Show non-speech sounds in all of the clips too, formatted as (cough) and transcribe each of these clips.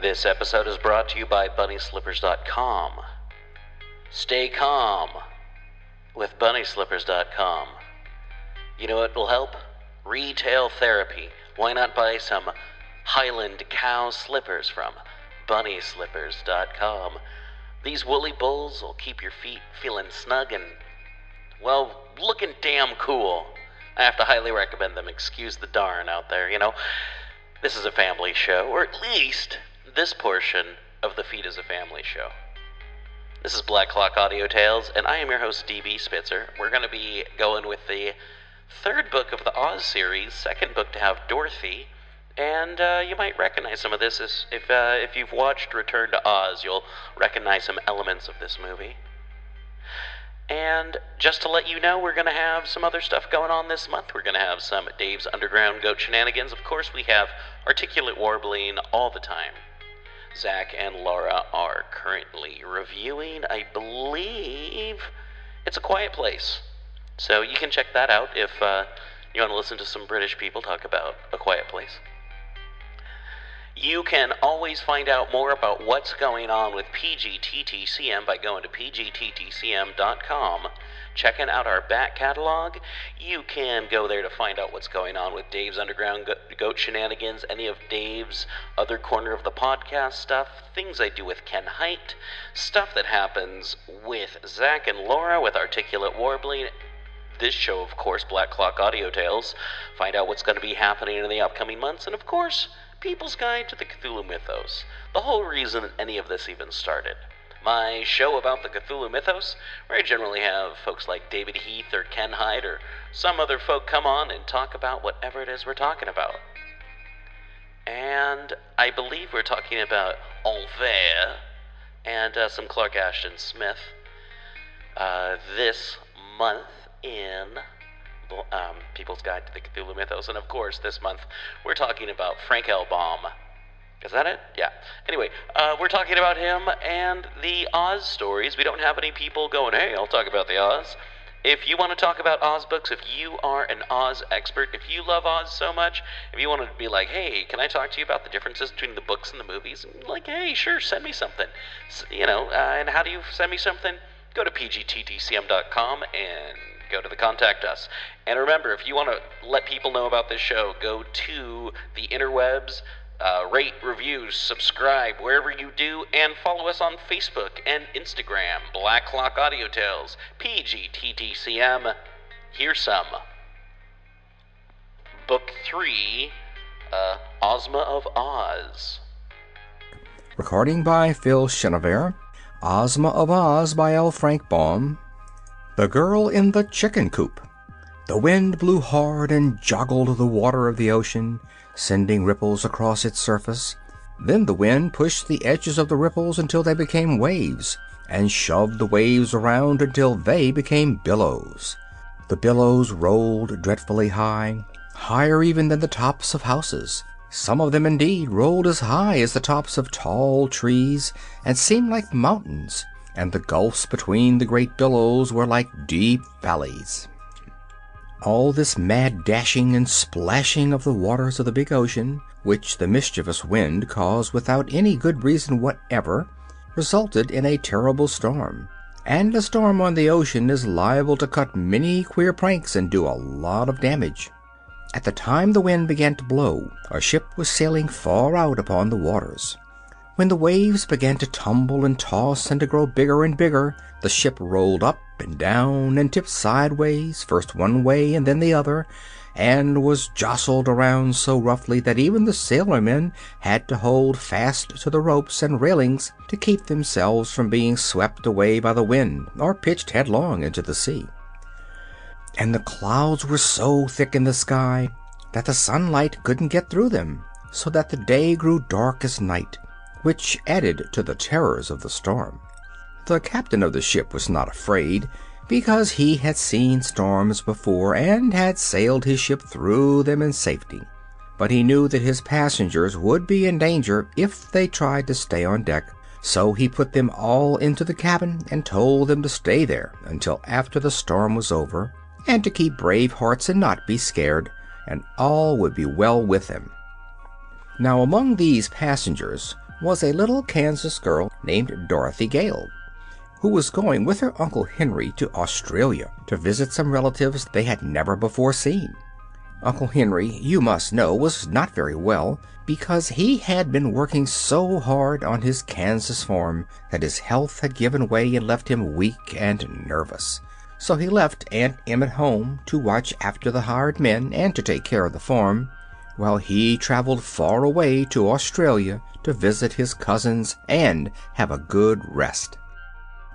This episode is brought to you by BunnySlippers.com. Stay calm with BunnySlippers.com. You know what will help? Retail therapy. Why not buy some Highland cow slippers from BunnySlippers.com? These woolly bulls will keep your feet feeling snug and, well, looking damn cool. I have to highly recommend them. Excuse the darn out there, you know. This is a family show, or at least this portion of the feed is a family show. This is Black Clock Audio Tales, and I am your host, DB Spitzer. We're going to be going with the third book of the Oz series, second book to have Dorothy, and uh, you might recognize some of this as, if uh, if you've watched Return to Oz. You'll recognize some elements of this movie. And just to let you know, we're going to have some other stuff going on this month. We're going to have some Dave's Underground Goat Shenanigans. Of course, we have Articulate Warbling all the time. Zach and Laura are currently reviewing, I believe, It's a Quiet Place. So you can check that out if uh, you want to listen to some British people talk about A Quiet Place. You can always find out more about what's going on with PGTTCM by going to pgttcm.com, checking out our back catalog. You can go there to find out what's going on with Dave's Underground Goat Shenanigans, any of Dave's other corner of the podcast stuff, things I do with Ken Hite, stuff that happens with Zach and Laura with Articulate Warbling, this show, of course, Black Clock Audio Tales. Find out what's going to be happening in the upcoming months, and of course, People's Guide to the Cthulhu Mythos. The whole reason that any of this even started. My show about the Cthulhu Mythos, where I generally have folks like David Heath or Ken Hyde or some other folk come on and talk about whatever it is we're talking about. And I believe we're talking about Envers and uh, some Clark Ashton Smith uh, this month in um, People's Guide to the Cthulhu Mythos. And of course, this month we're talking about Frank L. Baum. Is that it? Yeah. Anyway, uh, we're talking about him and the Oz stories. We don't have any people going, hey, I'll talk about the Oz. If you want to talk about Oz books, if you are an Oz expert, if you love Oz so much, if you want to be like, hey, can I talk to you about the differences between the books and the movies? Like, hey, sure, send me something. S- you know, uh, and how do you send me something? Go to pgttcm.com and go to the contact us. And remember, if you want to let people know about this show, go to the interwebs, uh, rate, reviews, subscribe wherever you do, and follow us on Facebook and Instagram. Black Clock Audio Tales, PGTTCM. Here's some. Book 3, uh, Ozma of Oz. Recording by Phil Chenevert. Ozma of Oz by L. Frank Baum. The Girl in the Chicken Coop. The wind blew hard and joggled the water of the ocean, sending ripples across its surface. Then the wind pushed the edges of the ripples until they became waves, and shoved the waves around until they became billows. The billows rolled dreadfully high, higher even than the tops of houses. Some of them, indeed, rolled as high as the tops of tall trees, and seemed like mountains, and the gulfs between the great billows were like deep valleys. All this mad dashing and splashing of the waters of the big ocean, which the mischievous wind caused without any good reason whatever, resulted in a terrible storm. And a storm on the ocean is liable to cut many queer pranks and do a lot of damage. At the time the wind began to blow, a ship was sailing far out upon the waters. When the waves began to tumble and toss and to grow bigger and bigger, the ship rolled up and down and tipped sideways, first one way and then the other, and was jostled around so roughly that even the sailormen had to hold fast to the ropes and railings to keep themselves from being swept away by the wind or pitched headlong into the sea. And the clouds were so thick in the sky that the sunlight couldn't get through them, so that the day grew dark as night, which added to the terrors of the storm. The captain of the ship was not afraid, because he had seen storms before and had sailed his ship through them in safety. But he knew that his passengers would be in danger if they tried to stay on deck, so he put them all into the cabin and told them to stay there until after the storm was over, and to keep brave hearts and not be scared, and all would be well with them. Now among these passengers was a little Kansas girl named Dorothy Gale, who was going with her Uncle Henry to Australia to visit some relatives they had never before seen. Uncle Henry, you must know, was not very well, because he had been working so hard on his Kansas farm that his health had given way and left him weak and nervous. So he left Aunt Em at home to watch after the hired men and to take care of the farm, while he traveled far away to Australia to visit his cousins and have a good rest.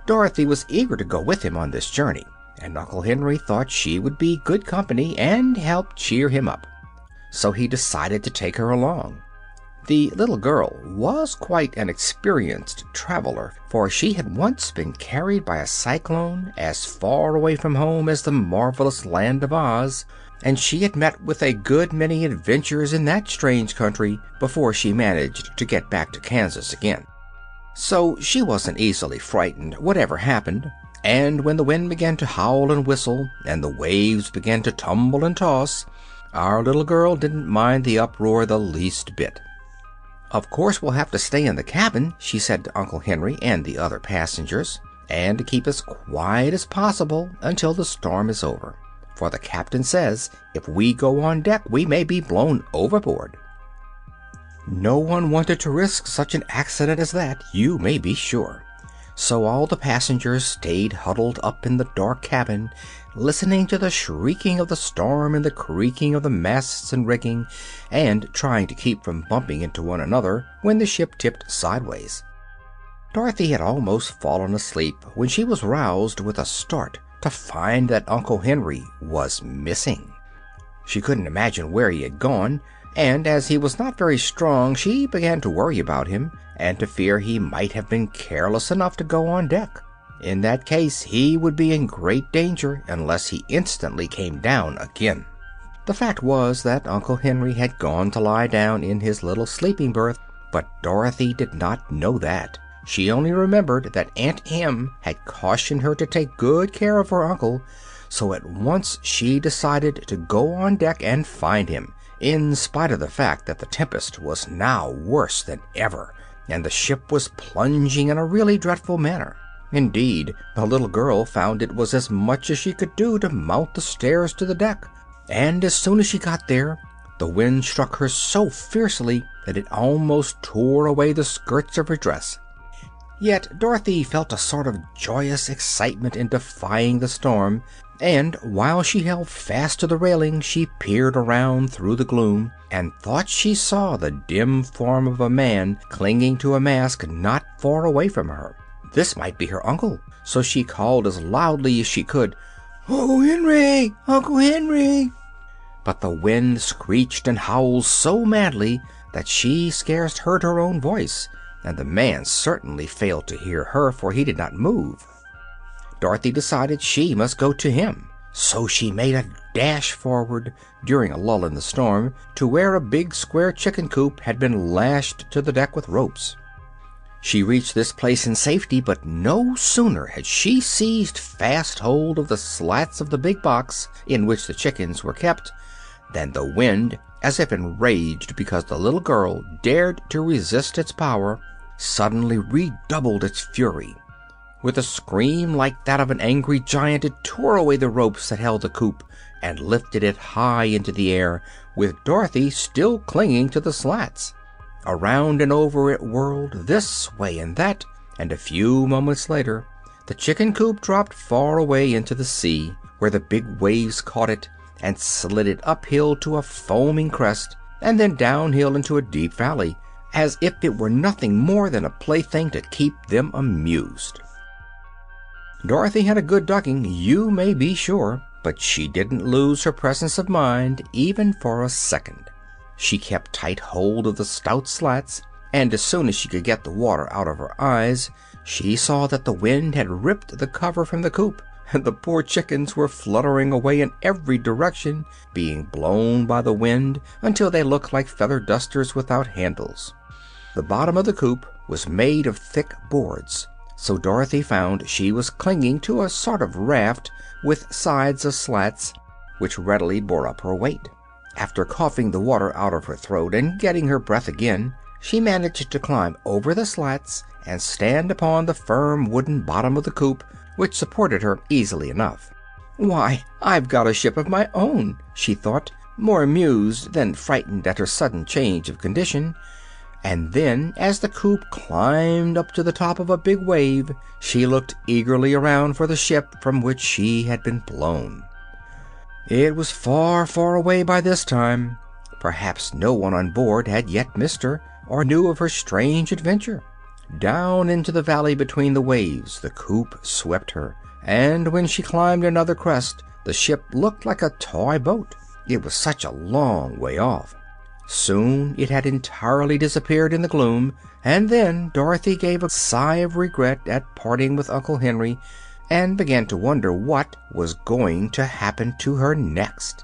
Dorothy was eager to go with him on this journey, and Uncle Henry thought she would be good company and help cheer him up. So he decided to take her along. The little girl was quite an experienced traveler, for she had once been carried by a cyclone as far away from home as the marvelous land of Oz, and she had met with a good many adventures in that strange country before she managed to get back to Kansas again. So she wasn't easily frightened, whatever happened, and when the wind began to howl and whistle, and the waves began to tumble and toss, our little girl didn't mind the uproar the least bit. "Of course we'll have to stay in the cabin," she said to Uncle Henry and the other passengers, "and keep as quiet as possible until the storm is over, for the captain says if we go on deck we may be blown overboard." No one wanted to risk such an accident as that, you may be sure. So all the passengers stayed huddled up in the dark cabin, listening to the shrieking of the storm and the creaking of the masts and rigging, and trying to keep from bumping into one another when the ship tipped sideways. Dorothy had almost fallen asleep when she was roused with a start to find that Uncle Henry was missing. She couldn't imagine where he had gone, and as he was not very strong she began to worry about him, and to fear he might have been careless enough to go on deck. In that case he would be in great danger unless he instantly came down again. The fact was that Uncle Henry had gone to lie down in his little sleeping berth, but Dorothy did not know that. She only remembered that Aunt Em had cautioned her to take good care of her uncle, so at once she decided to go on deck and find him, in spite of the fact that the tempest was now worse than ever, and the ship was plunging in a really dreadful manner. Indeed, the little girl found it was as much as she could do to mount the stairs to the deck, and as soon as she got there the wind struck her so fiercely that it almost tore away the skirts of her dress. Yet Dorothy felt a sort of joyous excitement in defying the storm, and while she held fast to the railing she peered around through the gloom and thought she saw the dim form of a man clinging to a mast not far away from her. This might be her uncle, so she called as loudly as she could, "Uncle Henry! Uncle Henry!" But the wind screeched and howled so madly that she scarce heard her own voice, and the man certainly failed to hear her, for he did not move. Dorothy decided she must go to him, so she made a dash forward, during a lull in the storm, to where a big square chicken coop had been lashed to the deck with ropes. She reached this place in safety, but no sooner had she seized fast hold of the slats of the big box in which the chickens were kept than the wind, as if enraged because the little girl dared to resist its power, suddenly redoubled its fury. With a scream like that of an angry giant it tore away the ropes that held the coop and lifted it high into the air, with Dorothy still clinging to the slats. Around and over it whirled, this way and that, and a few moments later the chicken coop dropped far away into the sea, where the big waves caught it and slid it uphill to a foaming crest, and then downhill into a deep valley, as if it were nothing more than a plaything to keep them amused. Dorothy had a good ducking, you may be sure, but she didn't lose her presence of mind even for a second. She kept tight hold of the stout slats, and as soon as she could get the water out of her eyes she saw that the wind had ripped the cover from the coop, and the poor chickens were fluttering away in every direction, being blown by the wind until they looked like feather dusters without handles. The bottom of the coop was made of thick boards, so Dorothy found she was clinging to a sort of raft with sides of slats, which readily bore up her weight. After coughing the water out of her throat and getting her breath again, she managed to climb over the slats and stand upon the firm wooden bottom of the coop, which supported her easily enough. Why, I've got a ship of my own, she thought, more amused than frightened at her sudden change of condition. And then, as the coop climbed up to the top of a big wave, she looked eagerly around for the ship from which she had been blown. It was far, far away by this time. Perhaps no one on board had yet missed her, or knew of her strange adventure. Down into the valley between the waves the coop swept her, and when she climbed another crest the ship looked like a toy boat. It was such a long way off. Soon it had entirely disappeared in the gloom, and then Dorothy gave a sigh of regret at parting with Uncle Henry and began to wonder what was going to happen to her next.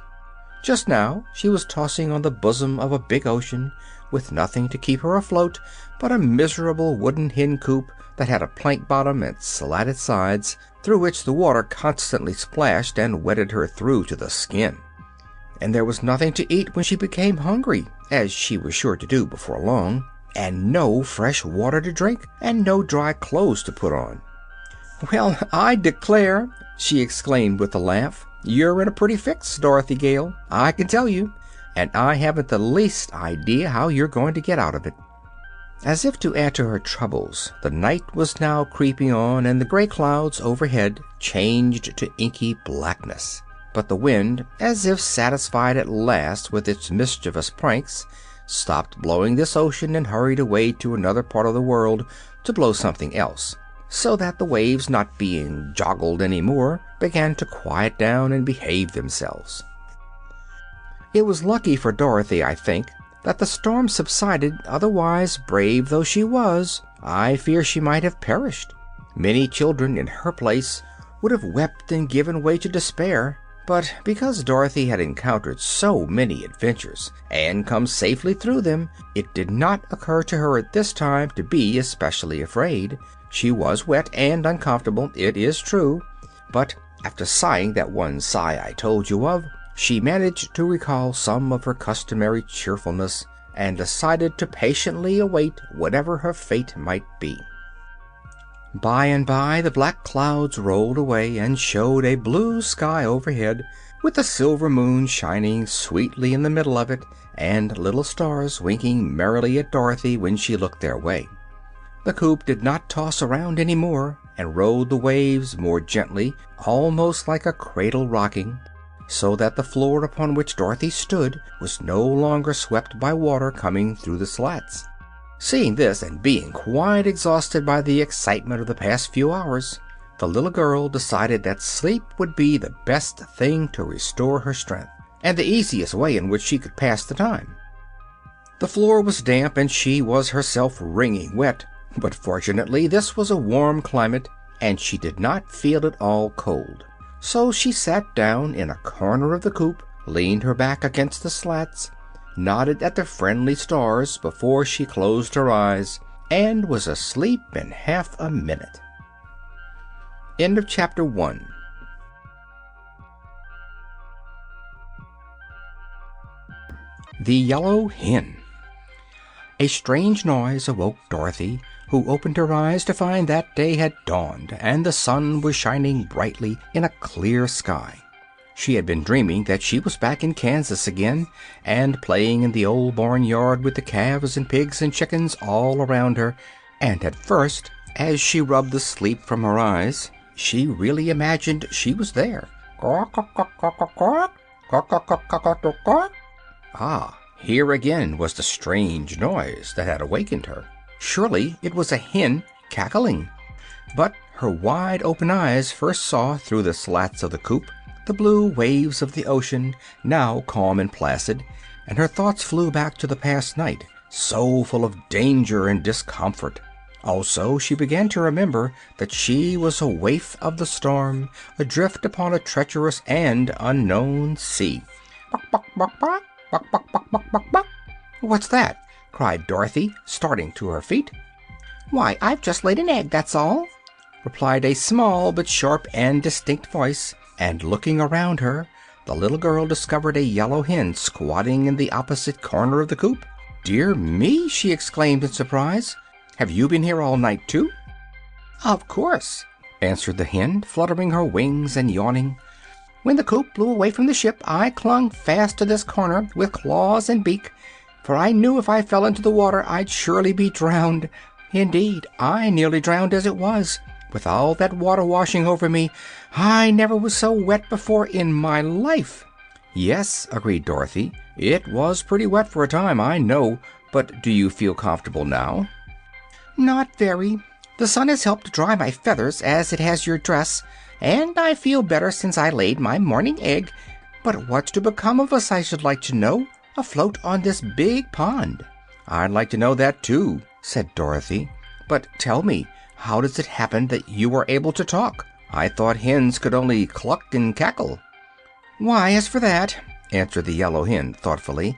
Just now she was tossing on the bosom of a big ocean, with nothing to keep her afloat but a miserable wooden hen coop that had a plank bottom and slatted sides, through which the water constantly splashed and wetted her through to the skin and there was nothing to eat when she became hungry, as she was sure to do before long, and no fresh water to drink, and no dry clothes to put on. "Well, (laughs) I declare!" she exclaimed with a laugh. "You're in a pretty fix, Dorothy Gale, I can tell you, and I haven't the least idea how you're going to get out of it." As if to add to her troubles, the night was now creeping on, and the gray clouds overhead changed to inky blackness. But the wind, as if satisfied at last with its mischievous pranks, stopped blowing this ocean and hurried away to another part of the world to blow something else, so that the waves, not being joggled any more, began to quiet down and behave themselves. It was lucky for Dorothy, I think, that the storm subsided, otherwise, brave though she was, I fear she might have perished. Many children in her place would have wept and given way to despair. But because Dorothy had encountered so many adventures and come safely through them, it did not occur to her at this time to be especially afraid. She was wet and uncomfortable, it is true, but after sighing that one sigh I told you of, she managed to recall some of her customary cheerfulness and decided to patiently await whatever her fate might be. By and by the black clouds rolled away and showed a blue sky overhead, with a silver moon shining sweetly in the middle of it and little stars winking merrily at Dorothy when she looked their way. The coop did not toss around any more, and rode the waves more gently, almost like a cradle rocking, so that the floor upon which Dorothy stood was no longer swept by water coming through the slats. Seeing this, and being quite exhausted by the excitement of the past few hours, the little girl decided that sleep would be the best thing to restore her strength, and the easiest way in which she could pass the time. The floor was damp and she was herself wringing wet, but fortunately this was a warm climate and she did not feel at all cold. So she sat down in a corner of the coop, leaned her back against the slats, nodded at the friendly stars before she closed her eyes, and was asleep in half a minute. End of chapter 1. The Yellow Hen. A strange noise awoke Dorothy, who opened her eyes to find that day had dawned and the sun was shining brightly in a clear sky. She had been dreaming that she was back in Kansas again, and playing in the old barnyard with the calves and pigs and chickens all around her, and at first, as she rubbed the sleep from her eyes, she really imagined she was there. Ah, here again was the strange noise that had awakened her. Surely it was a hen cackling. But her wide open eyes first saw, through the slats of the coop, the blue waves of the ocean, now calm and placid, and her thoughts flew back to the past night, so full of danger and discomfort. Also, she began to remember that she was a waif of the storm, adrift upon a treacherous and unknown sea. What's that? cried Dorothy, starting to her feet. Why, I've just laid an egg, that's all, replied a small but sharp and distinct voice, and looking around her the little girl discovered a yellow hen squatting in the opposite corner of the coop. dear me!" she exclaimed in surprise. "Have you been here all night, too?" "Of course," answered the hen, fluttering her wings and yawning. "When the coop blew away from the ship I clung fast to this corner, with claws and beak, for I knew if I fell into the water I'd surely be drowned. Indeed, I nearly drowned as it was. With all that water washing over me, I never was so wet before in my life." "Yes," agreed Dorothy, "it was pretty wet for a time, I know. But do you feel comfortable now?" "Not very. The sun has helped dry my feathers as it has your dress, and I feel better since I laid my morning egg. But what's to become of us, I should like to know, afloat on this big pond?" "I'd like to know that, too," said Dorothy. "But tell me, how does it happen that you are able to talk? I thought hens could only cluck and cackle." "Why, as for that," answered the yellow hen thoughtfully,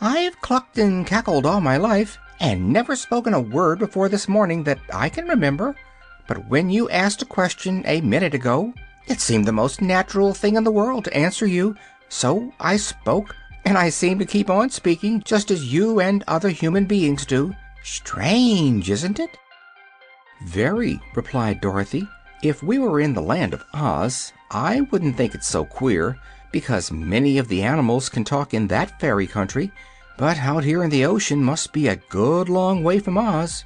"I've clucked and cackled all my life, and never spoken a word before this morning that I can remember. But when you asked a question a minute ago, it seemed the most natural thing in the world to answer you, so I spoke, and I seem to keep on speaking, just as you and other human beings do. Strange, isn't it?" "Very," replied Dorothy. "If we were in the Land of Oz I wouldn't think it so queer, because many of the animals can talk in that fairy country. But out here in the ocean must be a good long way from Oz."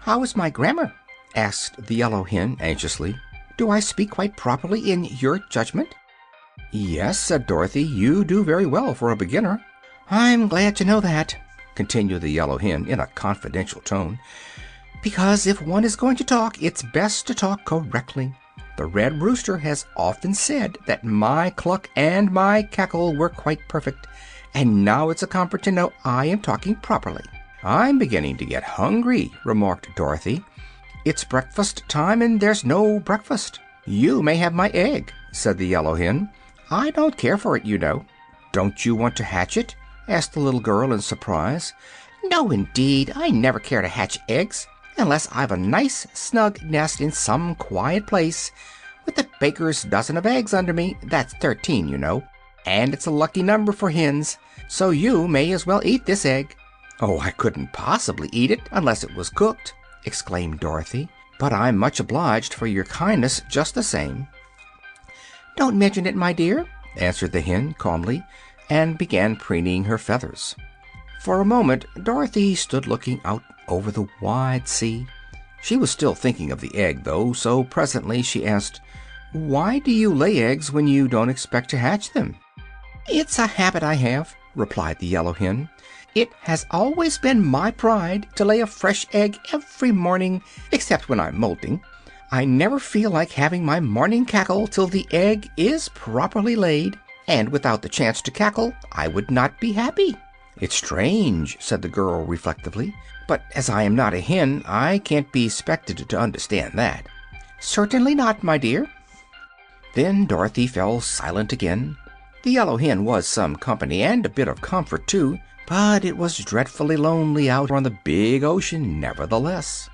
"How is my grammar?" asked the yellow hen, anxiously. "Do I speak quite properly in your judgment?" "Yes," said Dorothy, "you do very well for a beginner." "I'm glad to know that," continued the yellow hen, in a confidential tone, "because if one is going to talk it's best to talk correctly. The red rooster has often said that my cluck and my cackle were quite perfect, and now it's a comfort to know I am talking properly." "I'm beginning to get hungry," remarked Dorothy. "It's breakfast time, and there's no breakfast." "You may have my egg," said the yellow hen. "I don't care for it, you know." "Don't you want to hatch it?" asked the little girl in surprise. "No, indeed! I never care to hatch eggs unless I've a nice snug nest in some quiet place, with a baker's dozen of eggs under me that's thirteen, you know and it's a lucky number for hens. So you may as well eat this egg." "Oh, I couldn't possibly eat it unless it was cooked," exclaimed Dorothy. "But I'm much obliged for your kindness just the same." "Don't mention it, my dear," answered the hen, calmly, and began preening her feathers. For a moment Dorothy stood looking out over the wide sea. She was still thinking of the egg, though, so presently she asked, "Why do you lay eggs when you don't expect to hatch them?" "It's a habit I have," replied the yellow hen. "It has always been my pride to lay a fresh egg every morning, except when I'm molting. I never feel like having my morning cackle till the egg is properly laid, and without the chance to cackle I would not be happy." "It's strange," said the girl reflectively, "but as I am not a hen I can't be expected to understand that." "Certainly not, my dear." Then Dorothy fell silent again. The yellow hen was some company, and a bit of comfort, too, but it was dreadfully lonely out on the big ocean, nevertheless.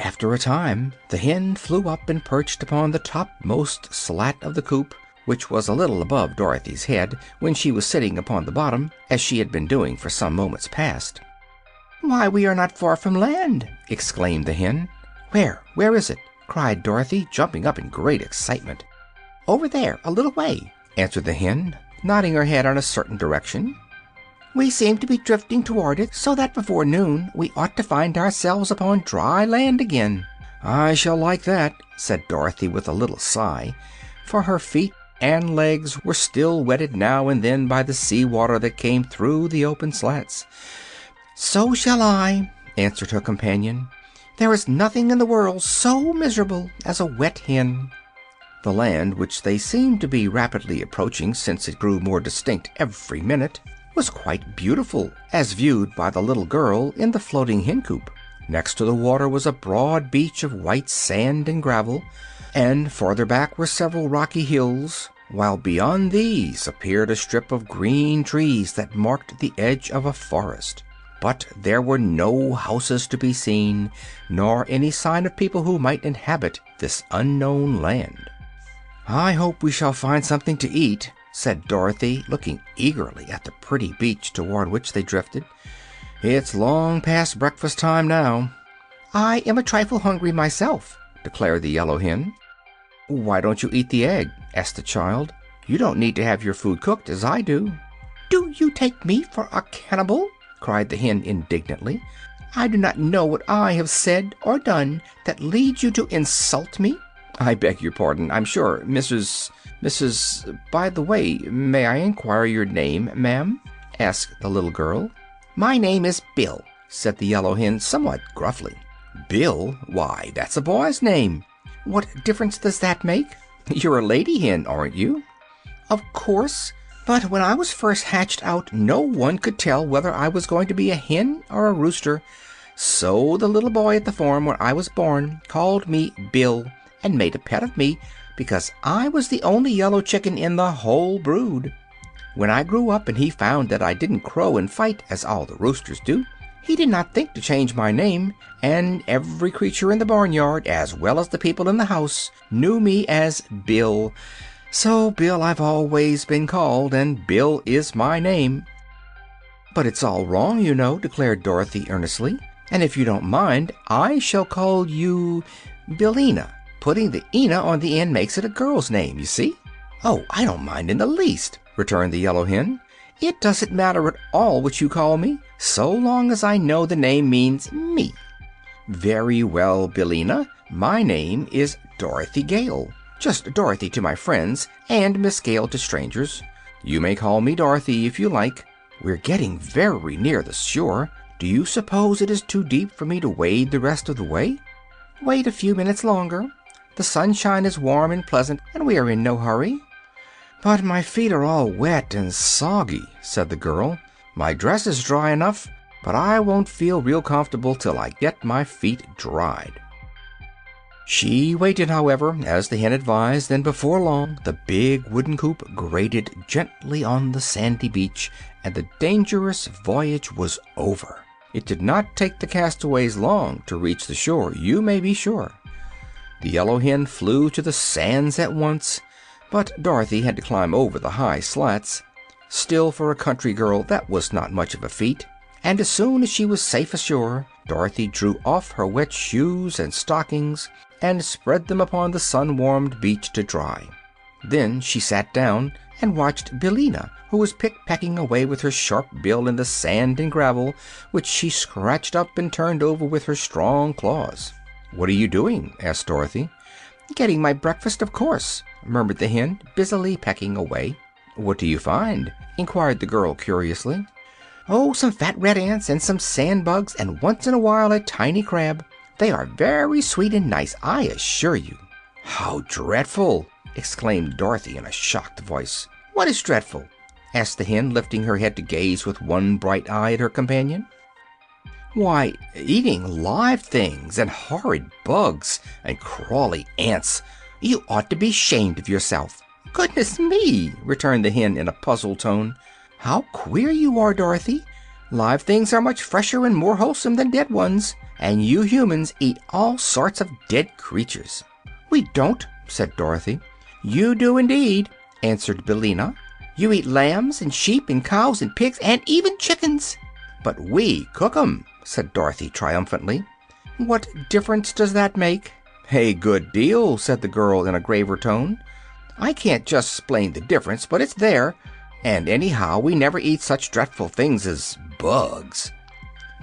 After a time the hen flew up and perched upon the topmost slat of the coop, which was a little above Dorothy's head when she was sitting upon the bottom, as she had been doing for some moments past. "Why, we are not far from land!" exclaimed the hen. "Where? Where is it?" cried Dorothy, jumping up in great excitement. "Over there, a little way," answered the hen, nodding her head in a certain direction. "We seem to be drifting toward it, so that before noon we ought to find ourselves upon dry land again." "I shall like that," said Dorothy with a little sigh, for her feet and legs were still wetted now and then by the sea water that came through the open slats. "So shall I," answered her companion. "There is nothing in the world so miserable as a wet hen." The land, which they seemed to be rapidly approaching since it grew more distinct every minute, was quite beautiful as viewed by the little girl in the floating hen coop. Next to the water was a broad beach of white sand and gravel, and farther back were several rocky hills, while beyond these appeared a strip of green trees that marked the edge of a forest. But there were no houses to be seen, nor any sign of people who might inhabit this unknown land. "I hope we shall find something to eat," said Dorothy, looking eagerly at the pretty beach toward which they drifted. It's long past breakfast time now. I am a trifle hungry myself, declared the yellow hen. Why don't you eat the egg? asked the child. You don't need to have your food cooked as I do. Do you take me for a cannibal? Cried the hen indignantly. I do not know what I have said or done that leads you to insult me. I beg your pardon. I'm sure Mrs. Mrs. By the way, may I inquire your name, ma'am? asked the little girl. My name is Bill, said the yellow hen somewhat gruffly. Bill? Why, that's a boy's name. What difference does that make? (laughs) You're a lady hen, aren't you? Of course. But when I was first hatched out no one could tell whether I was going to be a hen or a rooster. So the little boy at the farm where I was born called me Bill and made a pet of me because I was the only yellow chicken in the whole brood. When I grew up and he found that I didn't crow and fight as all the roosters do, he did not think to change my name, and every creature in the barnyard, as well as the people in the house, knew me as Bill. So Bill I've always been called, and Bill is my name. But it's all wrong, you know, declared Dorothy earnestly. And if you don't mind, I shall call you Billina. Putting the Ina on the end makes it a girl's name, you see. Oh, I don't mind in the least, returned the yellow hen. It doesn't matter at all what you call me, so long as I know the name means me. Very well, Billina. My name is Dorothy Gale. Just Dorothy to my friends, and Miss Gale to strangers. You may call me Dorothy if you like. We're getting very near the shore. Do you suppose it is too deep for me to wade the rest of the way? Wait a few minutes longer. The sunshine is warm and pleasant, and we are in no hurry. But my feet are all wet and soggy, said the girl. My dress is dry enough, but I won't feel real comfortable till I get my feet dried. She waited, however, as the hen advised, and before long the big wooden coop grated gently on the sandy beach, and the dangerous voyage was over. It did not take the castaways long to reach the shore, you may be sure. The yellow hen flew to the sands at once, but Dorothy had to climb over the high slats. Still, for a country girl, that was not much of a feat, and as soon as she was safe ashore, Dorothy drew off her wet shoes and stockings and spread them upon the sun-warmed beach to dry. Then she sat down and watched Billina, who was pick-pecking away with her sharp bill in the sand and gravel, which she scratched up and turned over with her strong claws. "What are you doing?" asked Dorothy. "Getting my breakfast, of course," murmured the hen, busily pecking away. "What do you find?" inquired the girl curiously. "Oh, some fat red ants and some sand bugs, and once in a while a tiny crab. They are very sweet and nice, I assure you." "How dreadful!" exclaimed Dorothy in a shocked voice. "What is dreadful?" asked the hen, lifting her head to gaze with one bright eye at her companion. "Why, eating live things, and horrid bugs, and crawly ants. You ought to be 'shamed of yourself." "Goodness me!" returned the hen in a puzzled tone. "How queer you are, Dorothy! Live things are much fresher and more wholesome than dead ones and you humans eat all sorts of dead creatures." "We don't," said Dorothy. "You do indeed," answered Billina. "You eat lambs and sheep and cows and pigs and even chickens." "But we cook 'em," said Dorothy triumphantly. "What difference does that make?" "A good deal," said the girl in a graver tone. "I can't just explain the difference, but it's there, and anyhow we never eat such dreadful things as bugs."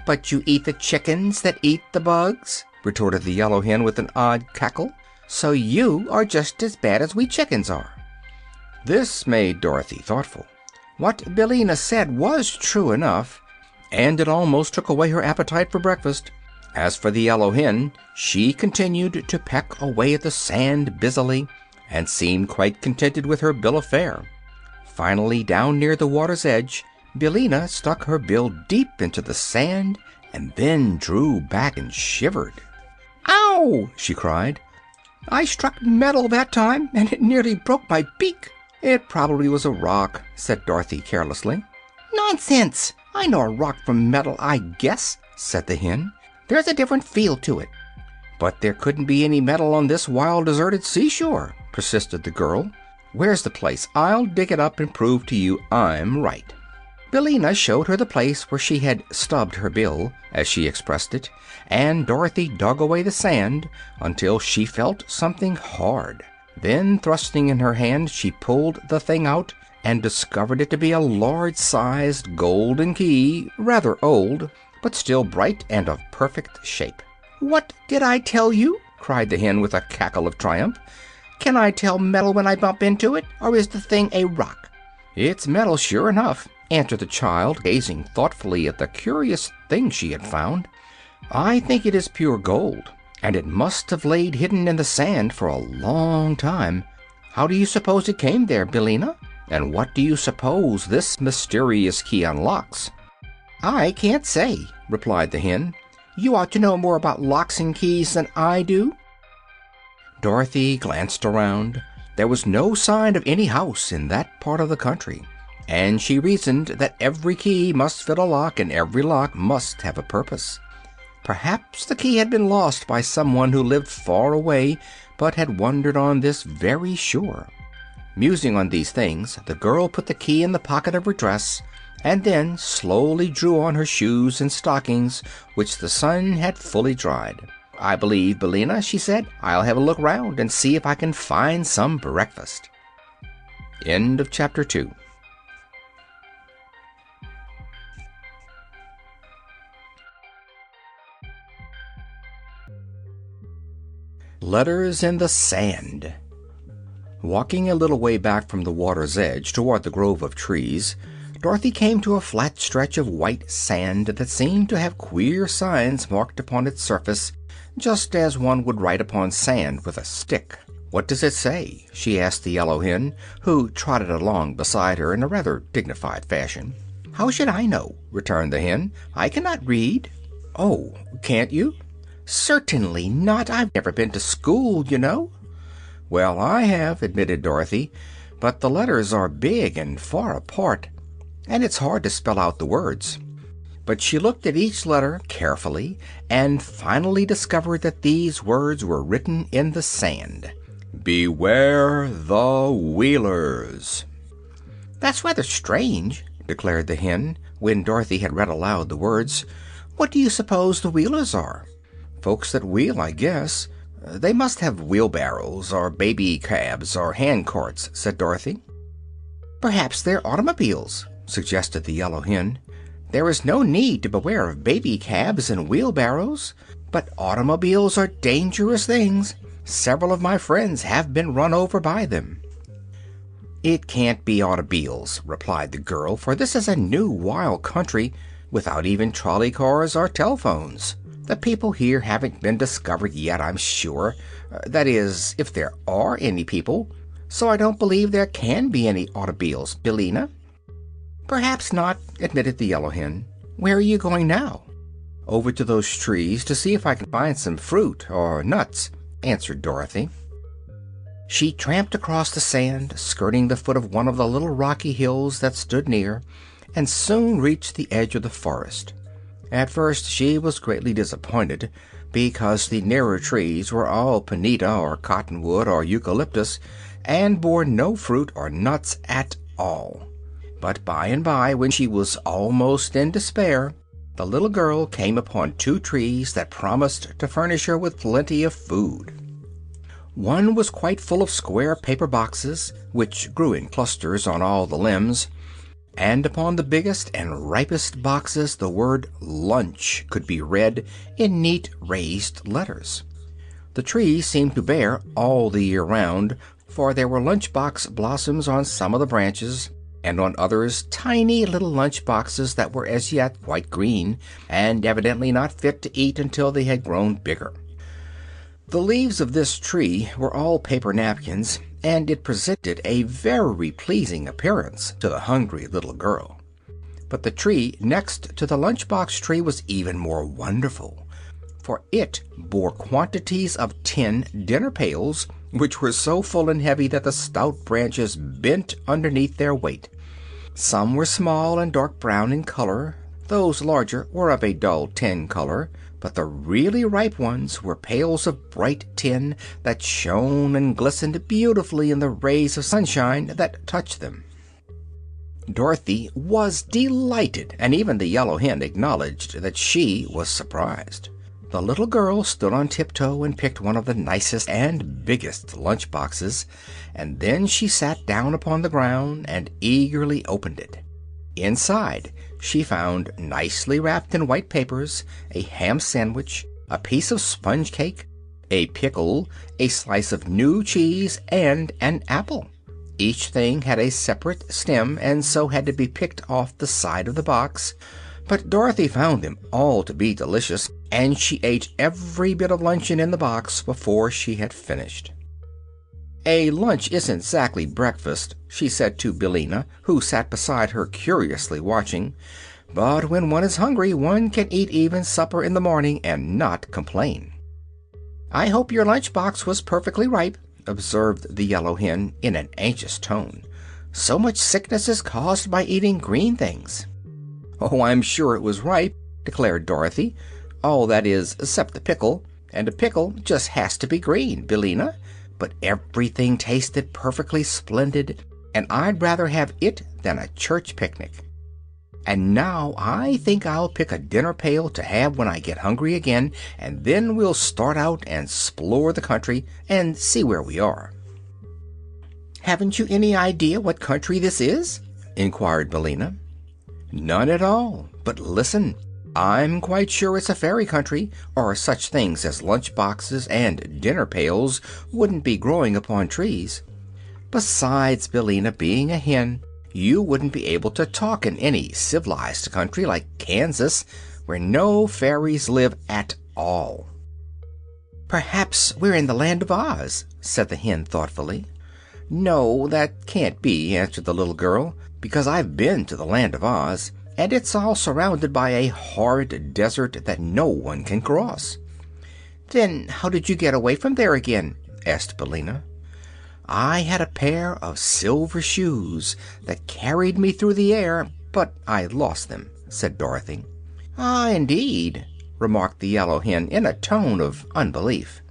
"But you eat the chickens that eat the bugs," retorted the yellow hen with an odd cackle. "So you are just as bad as we chickens are." This made Dorothy thoughtful. What Billina said was true enough, and it almost took away her appetite for breakfast. As for the yellow hen, she continued to peck away at the sand busily, and seemed quite contented with her bill of fare. Finally, down near the water's edge, Billina stuck her bill deep into the sand and then drew back and shivered. "Ow!" she cried. "I struck metal that time, and it nearly broke my beak." "It probably was a rock," said Dorothy carelessly. "Nonsense! I know a rock from metal, I guess," said the hen. "There's a different feel to it." "But there couldn't be any metal on this wild, deserted seashore," persisted the girl. "Where's the place? I'll dig it up and prove to you I'm right." Billina showed her the place where she had stubbed her bill, as she expressed it, and Dorothy dug away the sand until she felt something hard. Then, thrusting in her hand, she pulled the thing out and discovered it to be a large sized golden key, rather old, but still bright and of perfect shape. "What did I tell you?" cried the hen with a cackle of triumph. "Can I tell metal when I bump into it, or is the thing a rock?" "It's metal, sure enough," answered the child, gazing thoughtfully at the curious thing she had found. "I think it is pure gold, and it must have laid hidden in the sand for a long time. How do you suppose it came there, Billina? And what do you suppose this mysterious key unlocks?" "I can't say," replied the hen. "You ought to know more about locks and keys than I do." Dorothy glanced around. There was no sign of any house in that part of the country and she reasoned that every key must fit a lock and every lock must have a purpose. Perhaps the key had been lost by someone who lived far away but had wandered on this very shore. Musing on these things, the girl put the key in the pocket of her dress and then slowly drew on her shoes and stockings, which the sun had fully dried. I believe, Billina, she said, I'll have a look round and see if I can find some breakfast. End of chapter 2. Letters in the Sand Walking a little way back from the water's edge toward the grove of trees, Dorothy came to a flat stretch of white sand that seemed to have queer signs marked upon its surface, just as one would write upon sand with a stick. "What does it say?" she asked the yellow hen, who trotted along beside her in a rather dignified fashion. "How should I know?" returned the hen. "I cannot read." "Oh, can't you?" "Certainly not. I've never been to school, you know." "Well, I have," admitted Dorothy, "but the letters are big and far apart, and it's hard to spell out the words." But she looked at each letter carefully and finally discovered that these words were written in the sand: "Beware the Wheelers." "That's rather strange," declared the hen, when Dorothy had read aloud the words. "What do you suppose the Wheelers are?" "Folks that wheel, I guess. Uh, they must have wheelbarrows, or baby cabs, or hand carts," said Dorothy. "Perhaps they're automobiles," suggested the yellow hen. "There is no need to beware of baby cabs and wheelbarrows, but automobiles are dangerous things. Several of my friends have been run over by them." "It can't be automobiles," replied the girl, "for this is a new, wild country, without even trolley cars or telephones. The people here haven't been discovered yet, I'm sure uh, that is, if there are any people so I don't believe there can be any automobiles, Billina." "Perhaps not," admitted the yellow hen. "Where are you going now?" "Over to those trees to see if I can find some fruit or nuts," answered Dorothy. She tramped across the sand, skirting the foot of one of the little rocky hills that stood near, and soon reached the edge of the forest. At first she was greatly disappointed, because the nearer trees were all panita or cottonwood or eucalyptus, and bore no fruit or nuts at all. But by and by, when she was almost in despair, the little girl came upon two trees that promised to furnish her with plenty of food. One was quite full of square paper boxes, which grew in clusters on all the limbs and upon the biggest and ripest boxes the word lunch could be read in neat raised letters. The tree seemed to bear all the year round, for there were lunch box blossoms on some of the branches, and on others tiny little lunch boxes that were as yet quite green, and evidently not fit to eat until they had grown bigger. The leaves of this tree were all paper napkins and it presented a very pleasing appearance to the hungry little girl. But the tree next to the lunch box tree was even more wonderful, for it bore quantities of tin dinner pails which were so full and heavy that the stout branches bent underneath their weight. Some were small and dark brown in color, those larger were of a dull tin color, but the really ripe ones were pails of bright tin that shone and glistened beautifully in the rays of sunshine that touched them. Dorothy was delighted, and even the yellow hen acknowledged that she was surprised. The little girl stood on tiptoe and picked one of the nicest and biggest lunch boxes, and then she sat down upon the ground and eagerly opened it. Inside she found, nicely wrapped in white papers, a ham sandwich, a piece of sponge cake, a pickle, a slice of new cheese, and an apple. Each thing had a separate stem, and so had to be picked off the side of the box, but Dorothy found them all to be delicious, and she ate every bit of luncheon in the box before she had finished. "A lunch isn't 'zactly breakfast," she said to Billina, who sat beside her curiously watching, "but when one is hungry one can eat even supper in the morning and not complain." "I hope your lunch box was perfectly ripe," observed the yellow hen, in an anxious tone. "So much sickness is caused by eating green things." "Oh, I'm sure it was ripe," declared Dorothy. "All, that is, 'cept the pickle, and a pickle just has to be green, Billina. But everything tasted perfectly splendid, and I'd rather have it than a church picnic. And now I think I'll pick a dinner pail to have when I get hungry again, and then we'll start out and 'splore the country and see where we are." "Haven't you any idea what country this is?" inquired Billina. "None at all. But listen. I'm quite sure it's a fairy country, or such things as lunch boxes and dinner pails wouldn't be growing upon trees. Besides, Billina, being a hen, you wouldn't be able to talk in any civilized country like Kansas, where no fairies live at all." "Perhaps we're in the Land of Oz," said the hen thoughtfully. "No, that can't be," answered the little girl, "because I've been to the Land of Oz, and it's all surrounded by a horrid desert that no one can cross." "Then how did you get away from there again?" asked Billina. I had a pair of silver shoes that carried me through the air, but I lost them," said Dorothy. "Ah, indeed!" remarked the yellow hen in a tone of unbelief.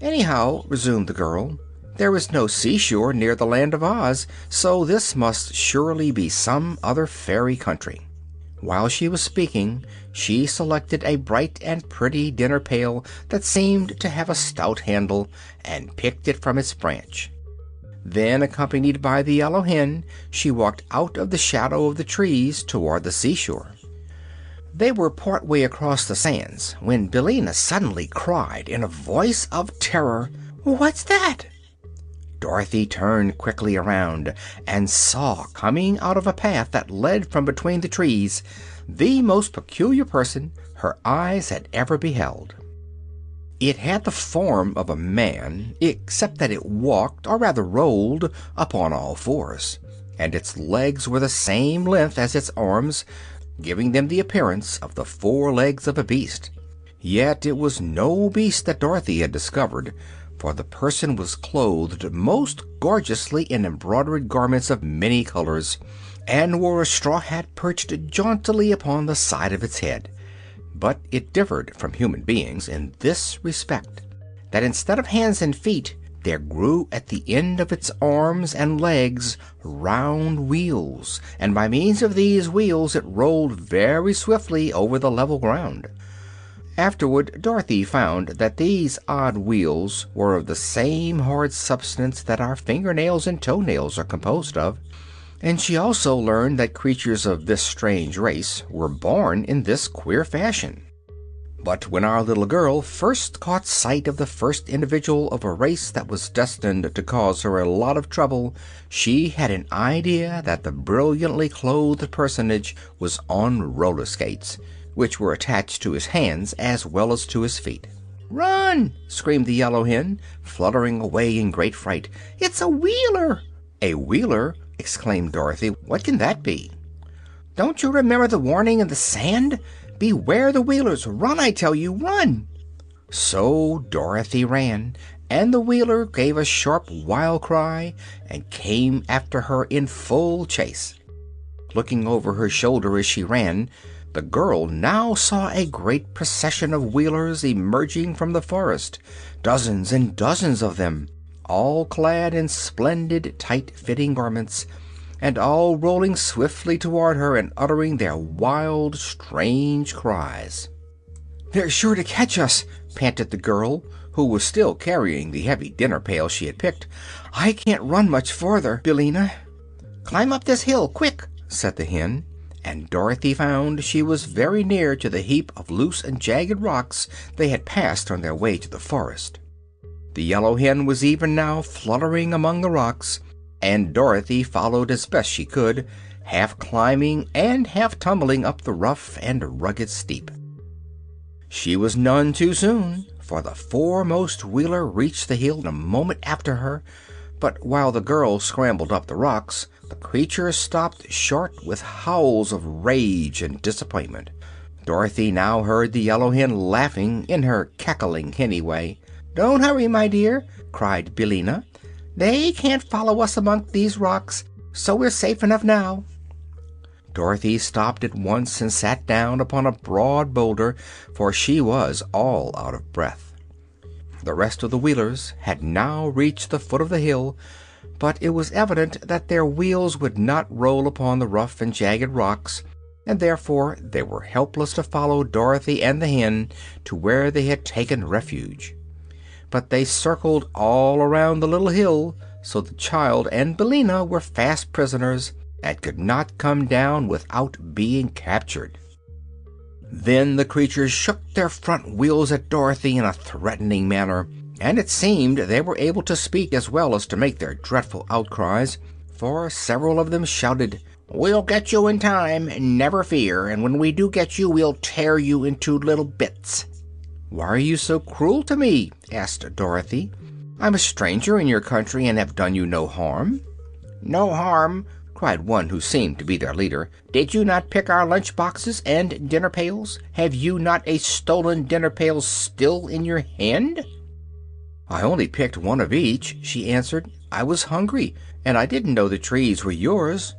"Anyhow," resumed the girl, "there is no seashore near the Land of Oz, so this must surely be some other fairy country." While she was speaking she selected a bright and pretty dinner pail that seemed to have a stout handle, and picked it from its branch. Then, accompanied by the yellow hen, she walked out of the shadow of the trees toward the seashore. They were part way across the sands when Billina suddenly cried in a voice of terror, "What's that?" Dorothy turned quickly around and saw coming out of a path that led from between the trees the most peculiar person her eyes had ever beheld. It had the form of a man, except that it walked, or rather rolled, upon all fours, and its legs were the same length as its arms, giving them the appearance of the four legs of a beast. Yet it was no beast that Dorothy had discovered, for the person was clothed most gorgeously in embroidered garments of many colors, and wore a straw hat perched jauntily upon the side of its head. But it differed from human beings in this respect, that instead of hands and feet there grew at the end of its arms and legs round wheels, and by means of these wheels it rolled very swiftly over the level ground. Afterward Dorothy found that these odd wheels were of the same hard substance that our fingernails and toenails are composed of, and she also learned that creatures of this strange race were born in this queer fashion. But when our little girl first caught sight of the first individual of a race that was destined to cause her a lot of trouble, she had an idea that the brilliantly clothed personage was on roller skates, which were attached to his hands as well as to his feet. "Run!" screamed the yellow hen, fluttering away in great fright. "It's a Wheeler!" "A Wheeler!" exclaimed Dorothy. "What can that be?" "Don't you remember the warning in the sand? Beware the Wheelers! Run, I tell you! Run!" So Dorothy ran, and the Wheeler gave a sharp, wild cry and came after her in full chase. Looking over her shoulder as she ran, the girl now saw a great procession of Wheelers emerging from the forest, dozens and dozens of them all clad in splendid tight fitting garments, and all rolling swiftly toward her and uttering their wild, strange cries. "They're sure to catch us!" panted the girl, who was still carrying the heavy dinner pail she had picked. "I can't run much farther, Billina." "Climb up this hill, quick!" said the hen, and Dorothy found she was very near to the heap of loose and jagged rocks they had passed on their way to the forest. The yellow hen was even now fluttering among the rocks, and Dorothy followed as best she could, half climbing and half tumbling up the rough and rugged steep. She was none too soon, for the foremost Wheeler reached the hill a moment after her, but while the girl scrambled up the rocks the creature stopped short with howls of rage and disappointment. Dorothy now heard the yellow hen laughing in her cackling henny way. "Don't hurry, my dear," cried Billina. "They can't follow us among these rocks, so we're safe enough now." Dorothy stopped at once and sat down upon a broad boulder, for she was all out of breath. The rest of the Wheelers had now reached the foot of the hill, but it was evident that their wheels would not roll upon the rough and jagged rocks, and therefore they were helpless to follow Dorothy and the hen to where they had taken refuge. But they circled all around the little hill, so the child and Billina were fast prisoners and could not come down without being captured. Then the creatures shook their front wheels at Dorothy in a threatening manner, and it seemed they were able to speak as well as to make their dreadful outcries, for several of them shouted, "We'll get you in time, never fear, and when we do get you we'll tear you into little bits." "Why are you so cruel to me?" asked Dorothy. "I'm a stranger in your country and have done you no harm." "No harm!" cried one who seemed to be their leader. "Did you not pick our lunch boxes and dinner pails? Have you not a stolen dinner pail still in your hand?" "I only picked one of each," she answered. "I was hungry, and I didn't know the trees were yours."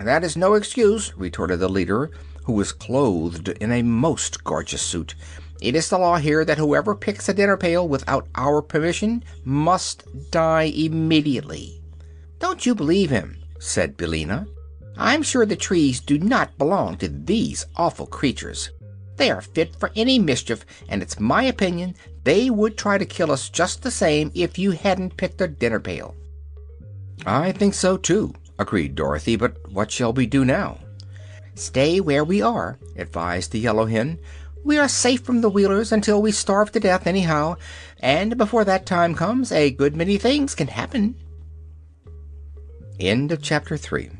"That is no excuse," retorted the leader, who was clothed in a most gorgeous suit. It is the law here that whoever picks a dinner pail without our permission must die immediately." "Don't you believe him," said Billina. "I'm sure the trees do not belong to these awful creatures. They are fit for any mischief, and it's my opinion they would try to kill us just the same if you hadn't picked a dinner pail." "I think so, too," agreed Dorothy. "But what shall we do now?" "Stay where we are," advised the yellow hen. We are safe from the Wheelers until we starve to death, anyhow, and before that time comes a good many things can happen. Chapter 3